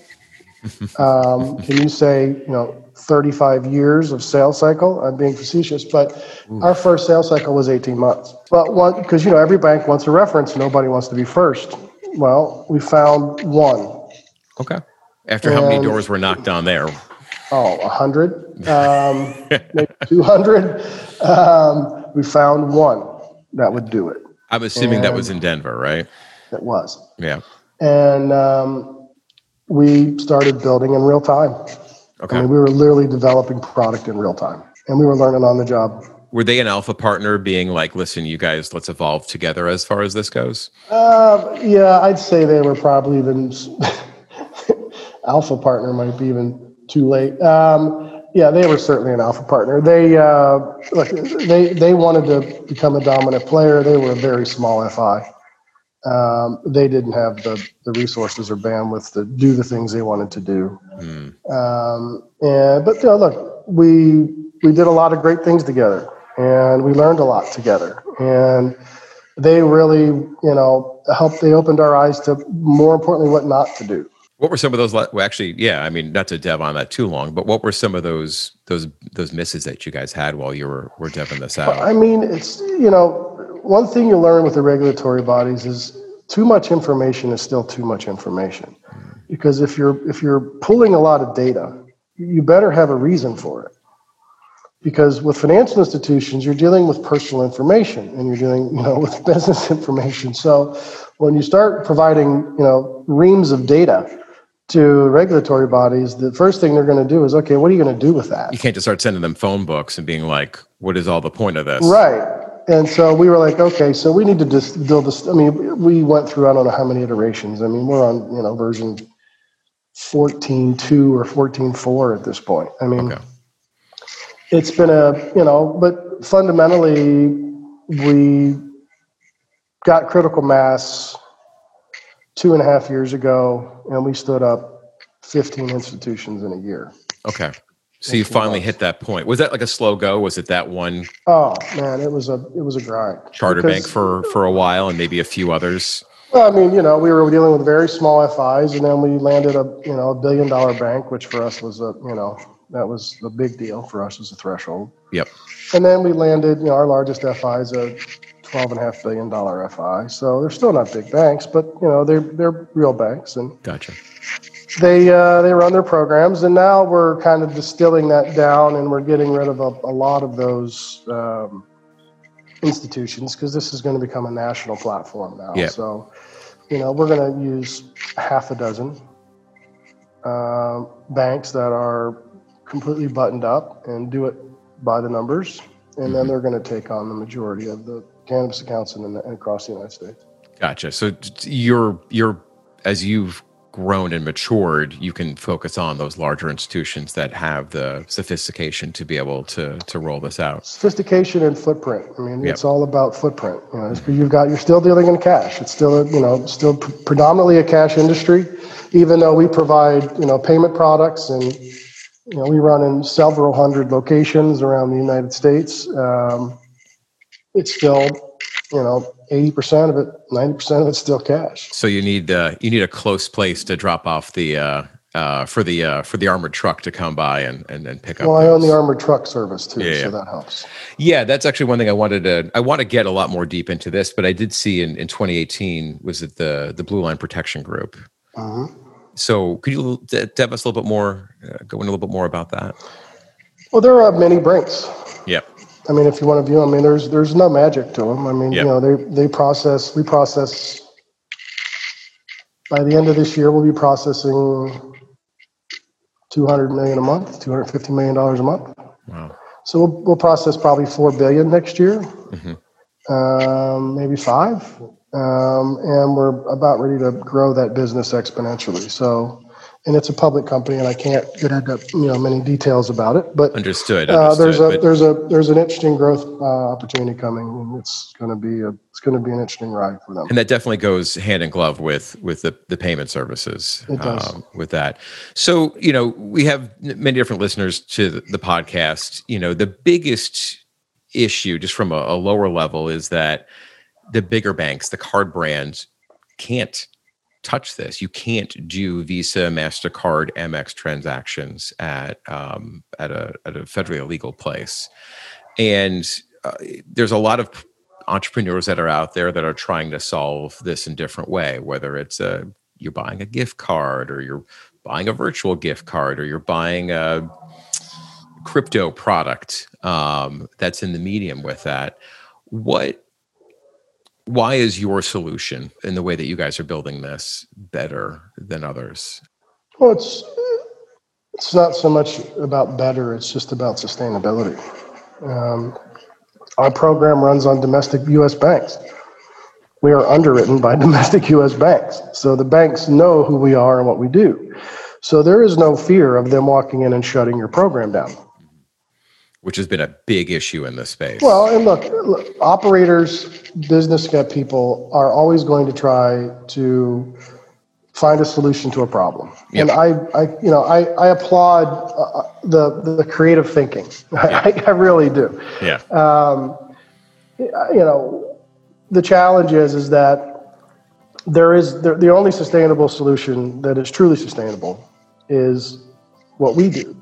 um, can you say, you know, 35 years of sales cycle? I'm being facetious, but Ooh. our first sales cycle was 18 months. But one, because, you know, every bank wants a reference, nobody wants to be first. Well, we found one. Okay. After and, how many doors were knocked on there? Oh, 100, um, maybe 200. Um, we found one that would do it. I'm assuming and that was in Denver, right? It was. Yeah. and um, we started building in real time. Okay. I mean, we were literally developing product in real time, and we were learning on the job. Were they an alpha partner, being like, "Listen, you guys, let's evolve together." As far as this goes, uh, yeah, I'd say they were probably even alpha partner might be even too late. Um, yeah, they were certainly an alpha partner. They uh, look, they they wanted to become a dominant player. They were a very small FI. Um, they didn't have the, the resources or bandwidth to do the things they wanted to do. Mm. Um, and but you know, look, we we did a lot of great things together, and we learned a lot together. And they really, you know, helped. They opened our eyes to more importantly what not to do. What were some of those? Well, actually, yeah. I mean, not to dev on that too long, but what were some of those those those misses that you guys had while you were were deving this out? I mean, it's you know, one thing you learn with the regulatory bodies is too much information is still too much information, because if you're if you're pulling a lot of data, you better have a reason for it. Because with financial institutions, you're dealing with personal information and you're dealing, you know, with business information. So when you start providing, you know, reams of data to regulatory bodies, the first thing they're going to do is, okay, what are you going to do with that? You can't just start sending them phone books and being like, what is all the point of this? Right. And so we were like, okay, so we need to just build this. I mean, we went through, I don't know how many iterations. I mean, we're on, you know, version 14.2 or 14.4 at this point. I mean, okay. it's been a, you know, but fundamentally, we got critical mass two and a half years ago, and we stood up 15 institutions in a year. Okay. So you finally hit that point. Was that like a slow go? Was it that one? Oh man, it was a it was a grind. Charter because, bank for for a while, and maybe a few others. Well, I mean, you know, we were dealing with very small FIs, and then we landed a you know a billion dollar bank, which for us was a you know that was a big deal for us as a threshold. Yep. And then we landed, you know, our largest FI is a twelve and a half billion dollar FI. So they're still not big banks, but you know they're they're real banks. And gotcha they uh, they run their programs, and now we're kind of distilling that down, and we're getting rid of a, a lot of those um, institutions because this is going to become a national platform now. Yeah. So, you know, we're going to use half a dozen uh, banks that are completely buttoned up and do it by the numbers, and mm-hmm. then they're going to take on the majority of the cannabis accounts in, in, across the United States. Gotcha. So you're you're as you've grown and matured, you can focus on those larger institutions that have the sophistication to be able to to roll this out. Sophistication and footprint. I mean, yep. it's all about footprint. You know, you've got you're still dealing in cash. It's still a, you know still predominantly a cash industry, even though we provide you know payment products and you know we run in several hundred locations around the United States. Um, it's still you know, eighty percent of it, ninety percent of it's still cash. So you need uh, you need a close place to drop off the uh, uh, for the uh, for the armored truck to come by and and, and pick up. Well. I own the armored truck service too, yeah, so that helps. Yeah, that's actually one thing I wanted to. I want to get a lot more deep into this, but I did see in, in 2018 was it the the Blue Line Protection Group. Uh-huh. So could you tell us a little bit more, uh, go in a little bit more about that? Well, there are many Brink's. Yep. I mean, if you want to view them, I mean, there's there's no magic to them. I mean, yep. you know, they they process, we process. By the end of this year, we'll be processing 200 million a month, 250 million dollars a month. Wow. So we'll, we'll process probably four billion next year, mm-hmm. um, maybe five, um, and we're about ready to grow that business exponentially. So and it's a public company, and I can't get into you know many details about it. But understood. understood uh, there's a but... there's a there's an interesting growth uh, opportunity coming, and it's going to be a it's going to be an interesting ride for them. And that definitely goes hand in glove with with the the payment services. It does um, with that. So you know we have many different listeners to the, the podcast. You know the biggest issue, just from a, a lower level, is that the bigger banks, the card brands, can't touch this. You can't do Visa, Mastercard, Amex transactions at um, at a at a federally illegal place, and uh, there's a lot of entrepreneurs that are out there that are trying to solve this in different way. Whether it's a you're buying a gift card, or you're buying a virtual gift card, or you're buying a crypto product um, that's in the medium with that. What Why is your solution in the way that you guys are building this better than others? Well, it's it's not so much about better; it's just about sustainability. Um, our program runs on domestic U.S. banks. We are underwritten by domestic U.S. banks, so the banks know who we are and what we do. So there is no fear of them walking in and shutting your program down. Which has been a big issue in this space. Well, and look, look operators, business people are always going to try to find a solution to a problem. Yep. And I, I, you know, I, I applaud uh, the the creative thinking. I, I really do. Yeah. Um, you know, the challenge is is that there is the, the only sustainable solution that is truly sustainable is what we do.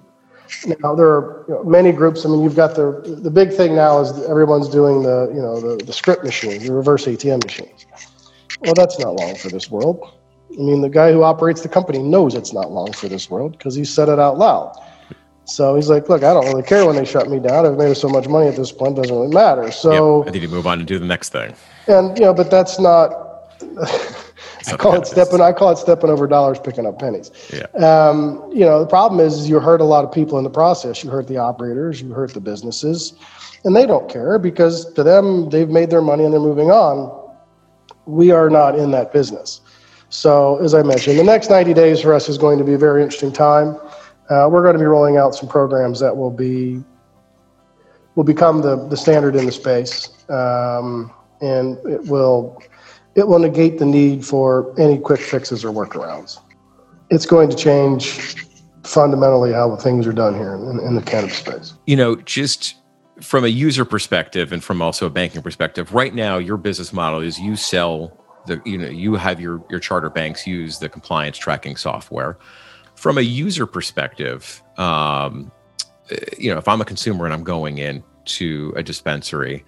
Now there are you know, many groups. I mean, you've got the the big thing now is everyone's doing the you know the, the scrip machine, the reverse ATM machines. Well, that's not long for this world. I mean, the guy who operates the company knows it's not long for this world because he said it out loud. So he's like, look, I don't really care when they shut me down. I've made so much money at this point, it doesn't really matter. So yep. I think you move on and do the next thing. And you know, but that's not. I call it stepping. I call it stepping over dollars, picking up pennies. Yeah. Um, you know, the problem is you hurt a lot of people in the process. You hurt the operators. You hurt the businesses, and they don't care because to them they've made their money and they're moving on. We are not in that business. So, as I mentioned, the next 90 days for us is going to be a very interesting time. Uh, we're going to be rolling out some programs that will be will become the, the standard in the space, um, and it will it will negate the need for any quick fixes or workarounds. It's going to change fundamentally how things are done here in, in the cannabis space. You know, just from a user perspective and from also a banking perspective, right now your business model is you sell the you know you have your your charter banks use the compliance tracking software from a user perspective um, you know if i'm a consumer and i'm going in to a dispensary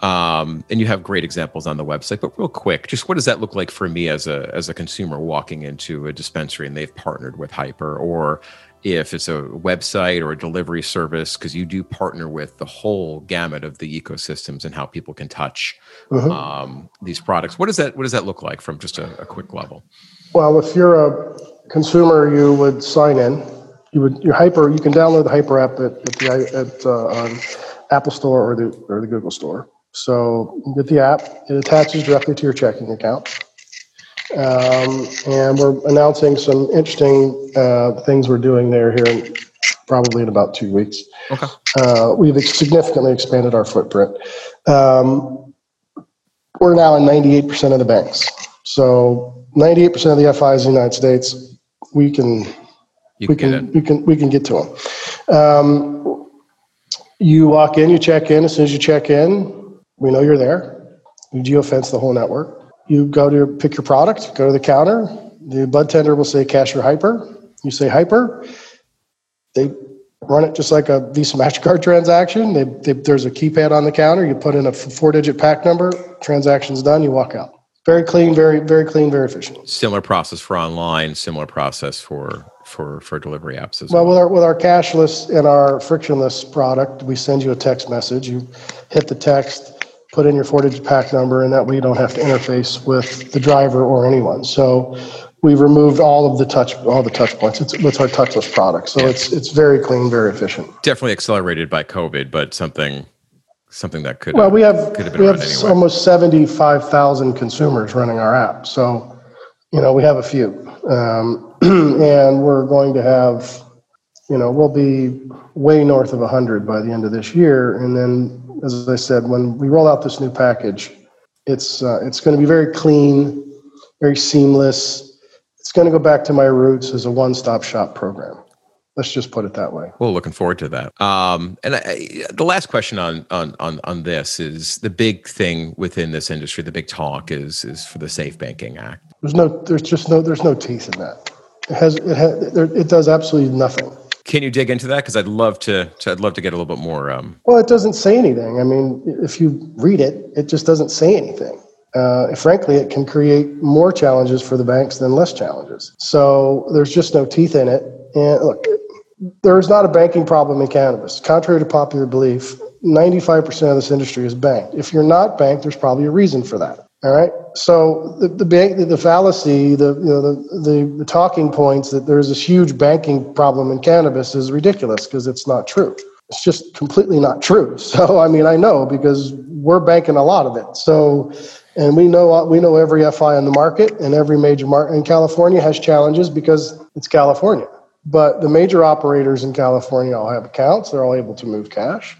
um, and you have great examples on the website but real quick just what does that look like for me as a as a consumer walking into a dispensary and they've partnered with Hypur or if it's a website or a delivery service, because you do partner with the whole gamut of the ecosystems and how people can touch mm-hmm. um, these products. What does that What does that look like from just a, a, quick level? Well, if you're a consumer, you would sign in. You would your Hypur. You can download the Hypur app at, at the at uh, on Apple Store or the or the Google Store. So you get the app. It attaches directly to your checking account. Um, and we're announcing some interesting uh, things we're doing there here in, probably in about two weeks. Okay. Uh, we've significantly expanded our footprint. Um, we're now in 98% of the banks. So 98% of the FIs in the United States, we can you we can, we can we can get to them. Um, you walk in, you check in. As soon as you check in, we know you're there. You geofence the whole network. You go to pick your product, go to the counter. The bud tender will say cash or Hypur. You say Hypur. They run it just like a Visa MasterCard transaction. They, they, there's a keypad on the counter. You put in a four digit pack number, transaction's done, you walk out. Very clean, very, very clean, very efficient. Similar process for online, similar process for for for delivery apps as well. Well, with our with our cashless and our frictionless product, we send you a text message. You hit the text, put in your four-digit pack number, and that way you don't have to interface with the driver or anyone. So we've removed all of the touch all the touch points. It's with our touchless product, so yeah. it's it's very clean, very efficient. Definitely accelerated by COVID, but something something that could well we have we have anyway. almost seventy five thousand consumers running our app, so you know we have a few, um, and we're going to have you know we'll be way north of 100 by the end of this year and then as I said, when we roll out this new package, it's uh, it's going to be very clean, very seamless. It's going to go back to my roots as a one-stop shop program. Let's just put it that way. Well, looking forward to that. Um, and I, the last question on, on on on this is the big thing within this industry. The big talk is is for the Safe Banking Act. There's no, there's just no, there's no teeth in that. It has, it has, it does absolutely nothing. Can you dig into that? Because I'd love to, to, I'd love to get a little bit more. Um... Well, it doesn't say anything. I mean, if you read it, it just doesn't say anything. Uh, frankly, it can create more challenges for the banks than less challenges. So there's just no teeth in it. And look, there's not a banking problem in cannabis. Contrary to popular belief, 95% of this industry is banked. If you're not banked, there's probably a reason for that. All right. So the the the, fallacy, the you know the, the talking points that there's this huge banking problem in cannabis is ridiculous because it's not true. It's just completely not true. So I mean I know because we're banking a lot of it. So and we know uh, we know every FI in the market and every major market in California has challenges because it's California. But the major operators in California all have accounts. They're all able to move cash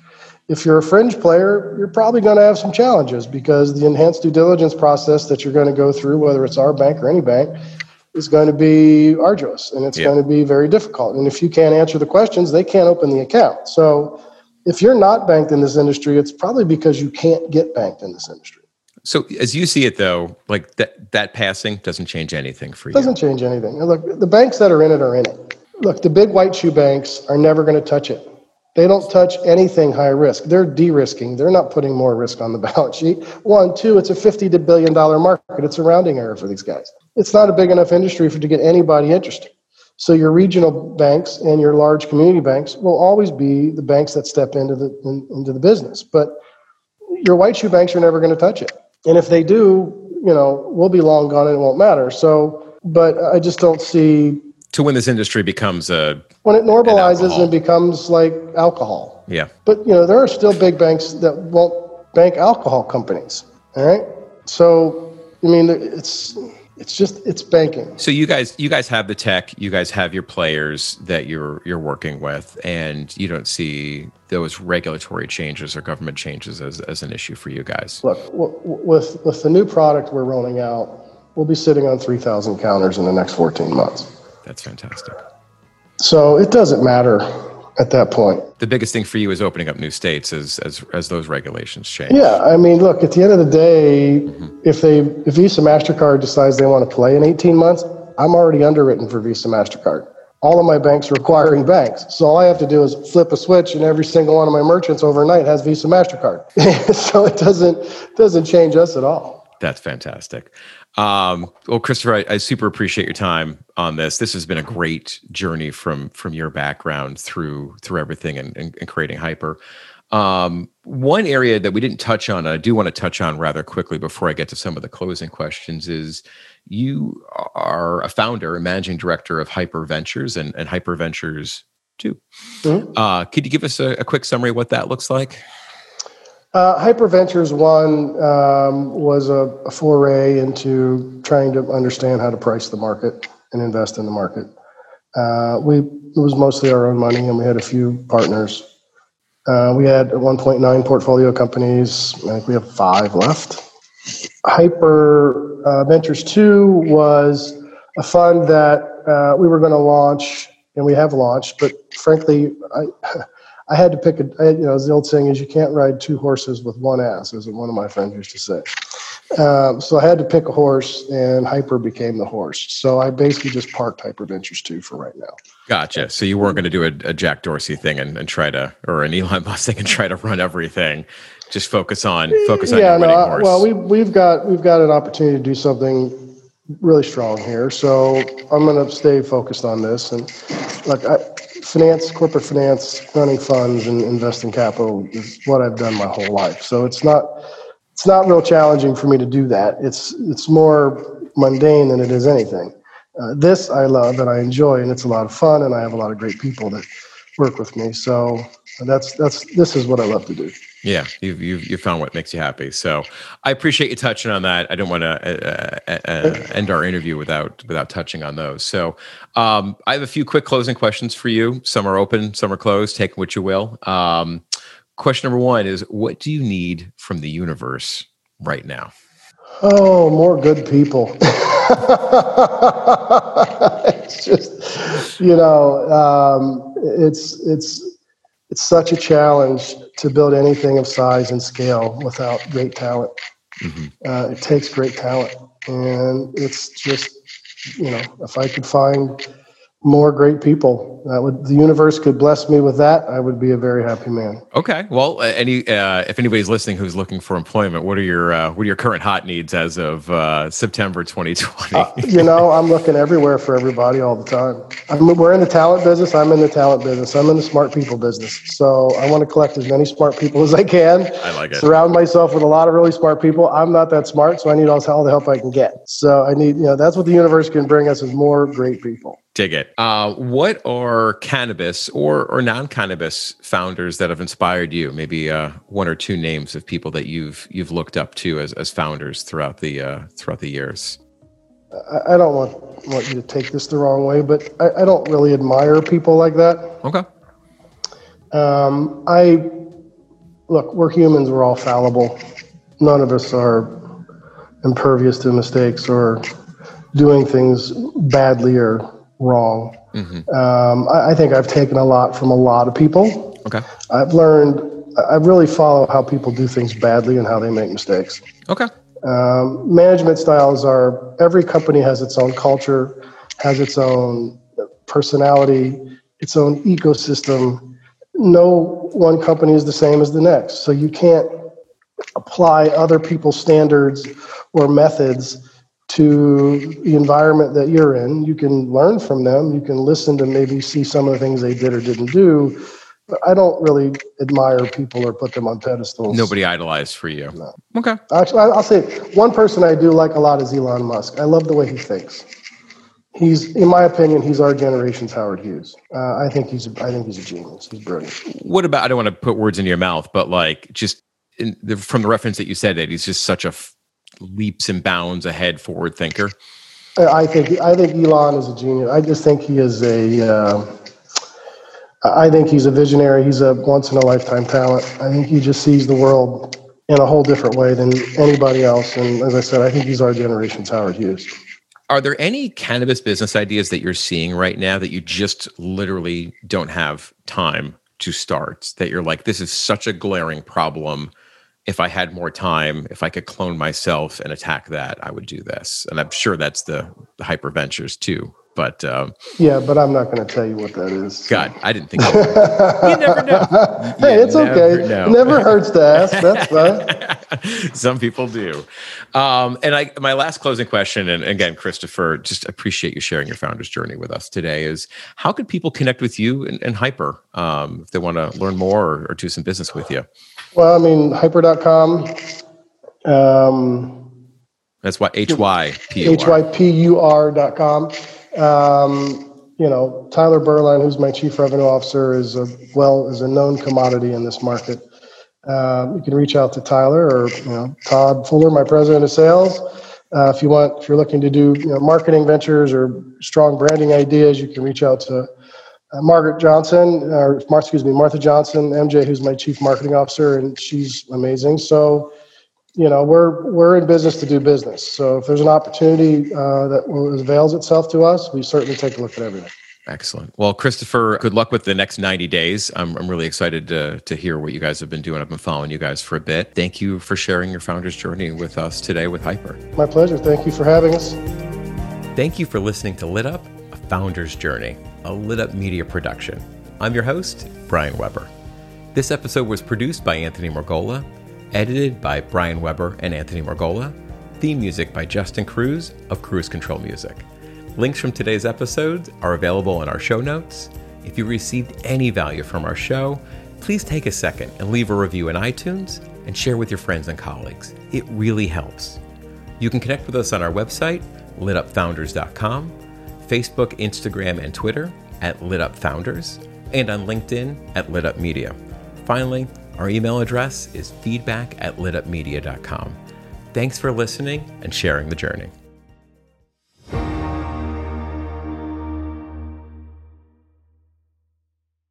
if you're a fringe player, you're probably going to have some challenges because the enhanced due diligence process that you're going to go through, whether it's our bank or any bank, is going to be arduous and it's yeah. going to be very difficult. And if you can't answer the questions, they can't open the account. So if you're not banked in this industry, it's probably because you can't get banked in this industry. So as you see it though, like that that passing doesn't change anything for you. Doesn't change anything. Look, the banks that are in it are in it. Look, the big white shoe banks are never going to touch it. They don't touch anything high risk. They're de-risking. They're not putting more risk on the balance sheet. One, two, it's a fifty billion dollar market. It's a rounding error for these guys. It's not a big enough industry for to get anybody interested. So your regional banks and your large community banks will always be the banks that step into the in, into the business. But your white shoe banks are never going to touch it. And if they do, you know, we'll be long gone and it won't matter. So, but I just don't see to when this industry becomes a when it normalizes and becomes like alcohol. Yeah. But you know, there are still big banks that won't bank alcohol companies. All right. So I mean, it's it's just it's banking. So you guys you guys have the tech, you guys have your players that you're you're working with, and you don't see those regulatory changes or government changes as, as an issue for you guys. Look, with with the new product we're rolling out, we'll be sitting on three thousand counters in the next fourteen months. That's fantastic. So it doesn't matter at that point. The biggest thing for you is opening up new states as as as those regulations change. Yeah, I mean, look, at the end of the day, mm-hmm. if they if Visa Mastercard decides they want to play in 18 months, I'm already underwritten for Visa Mastercard. All of my banks are acquiring banks. So all I have to do is flip a switch and every single one of my merchants overnight has Visa Mastercard. so it doesn't doesn't change us at all. That's fantastic. Um, well, Christopher, I, I, super appreciate your time on this. This has been a great journey from from your background through through everything and, and, and creating Hypur. Um, one area that we didn't touch on, I do want to touch on rather quickly before I get to some of the closing questions, is you are a founder and managing director of Hypur Ventures and, and Hypur Ventures too. Mm-hmm. Uh, could you give us a, a quick summary of what that looks like? Uh, Hypur Ventures One um, was a, a, foray into trying to understand how to price the market and invest in the market. Uh, we it was mostly our own money, and we had a few partners. Uh, we had 1.9 portfolio companies. I think we have five left. Hypur uh, Ventures Two was a fund that uh, we were going to launch, and we have launched. But frankly, I I had to pick a, I, you know, as the old saying is you can't ride two horses with one ass, as one of my friends used to say. Um, so I had to pick a horse, and Hypur became the horse. So I basically just parked Hypur Ventures 2 for right now. Gotcha. So you weren't going to do a, a, Jack Dorsey thing and, and, try to, or an Elon Musk thing and try to run everything. Just focus on focus on yeah, your winning no, horse. Well, we we've got we've got an opportunity to do something really strong here. So I'm going to stay focused on this. And look, I, finance, corporate finance, running funds, and investing capital is what I've done my whole life. So it's not it's not real challenging for me to do that. It's it's more mundane than it is anything. Uh, this I love and I enjoy, and it's a lot of fun, and I have a lot of great people that work with me. So that's that's this is what I love to do. Yeah, you've, you've you found what makes you happy. So I appreciate you touching on that. I don't want to uh, uh, uh, end our interview without without touching on those. So um, I have a few quick closing questions for you. Some are open, some are closed. Take what you will. Um, question number one is: What do you need from the universe right now? Oh, more good people. it's just you know, um, it's it's it's such a challenge to build anything of size and scale without great talent. Mm-hmm. Uh, it takes great talent, and it's just you know if I could find more great people That would the universe could bless me with that. I would be a very happy man. Okay. Well, uh, any uh, if anybody's listening who's looking for employment, what are your uh, what are your current hot needs as of uh, September 2020? Uh, you know, I'm looking everywhere for everybody all the time. I'm, we're in the talent business. I'm in the talent business. I'm in the smart people business. So I want to collect as many smart people as I can. I like it. Surround myself with a lot of really smart people. I'm not that smart, so I need all the help I can get. So I need, you know, that's what the universe can bring us is more great people. Dig it. Uh, what are cannabis or or non cannabis founders that have inspired you? Maybe uh, one or two names of people that you've you've looked up to as, as founders throughout the uh, throughout the years. I, I don't want want you to take this the wrong way, but I, I don't really admire people like that. Okay. Um, I look. We're humans. We're all fallible. None of us are impervious to mistakes or doing things badly or wrong. Mm-hmm. Um, I, I, think I've taken a lot from a lot of people. Okay. I've learned, I really follow how people do things badly and how they make mistakes. Okay. Um, management styles are, every company has its own culture, has its own personality, its own ecosystem. No one company is the same as the next. So you can't apply other people's standards or methods to the environment that you're in. You can learn from them. You can listen to maybe see some of the things they did or didn't do. But I don't really admire people or put them on pedestals. Nobody idolized for you. No. Okay. Actually, I'll say one person I do like a lot is Elon Musk. I love the way he thinks. He's, in my opinion, he's our generation's Howard Hughes. Uh, I think he's, I think he's a genius. He's brilliant. What about? I don't want to put words in your mouth, but like just the, from the reference that you said that he's just such a f- leaps and bounds ahead forward thinker. I think I think Elon is a genius. I just think he is a. Uh, I think he's a visionary. He's a once in a lifetime talent. I think he just sees the world in a whole different way than anybody else. And as I said, I think he's our generation's Howard Hughes. Are there any cannabis business ideas that you're seeing right now that you just literally don't have time to start? That you're like, this is such a glaring problem if I had more time, if I could clone myself and attack that, I would do this. And I'm sure that's the, the Hypur Ventures too. But um, yeah, but I'm not going to tell you what that is. God, I didn't think. you never know. You hey, it's okay. Know. It never hurts to ask. That's fine. Some people do. Um, and I, my last closing question, and again, Christopher, just appreciate you sharing your founder's journey with us today. Is how could people connect with you and, and Hypur um, if they want to learn more or, or do some business with you? Well, I mean, hypur.com. Um, That's what H Y P H Y P U R.com. Um, you know, Tyler Berline, who's my chief revenue officer, is a well is a known commodity in this market. Um, you can reach out to Tyler or you know Todd Fuller, my president of sales. Uh, if you want, if you're looking to do you know, marketing ventures or strong branding ideas, you can reach out to uh, Margaret Johnson, or excuse me, Martha Johnson, MJ, who's my chief marketing officer, and she's amazing. So, you know, we're we're in business to do business. So if there's an opportunity uh, that avails itself to us, we certainly take a look at everything. Excellent. Well, Christopher, good luck with the next 90 days. I'm, I'm really excited to, to hear what you guys have been doing. I've been following you guys for a bit. Thank you for sharing your founder's journey with us today with Hypur. My pleasure. Thank you for having us. Thank you for listening to Lit Up, a founder's journey a lit up media production. I'm your host, Brian Weber. This episode was produced by Anthony Morgola, edited by Brian Weber and Anthony Morgola, theme music by Justin Cruz of Cruise Control Music. Links from today's episodes are available in our show notes. If you received any value from our show, please take a second and leave a review in iTunes and share with your friends and colleagues. It really helps. You can connect with us on our website, litupfounders.com, Facebook, Instagram, and Twitter at Lit Up Founders, and on LinkedIn at Lit Up Media. Finally, our email address is feedback at litupmedia.com. Thanks for listening and sharing the journey.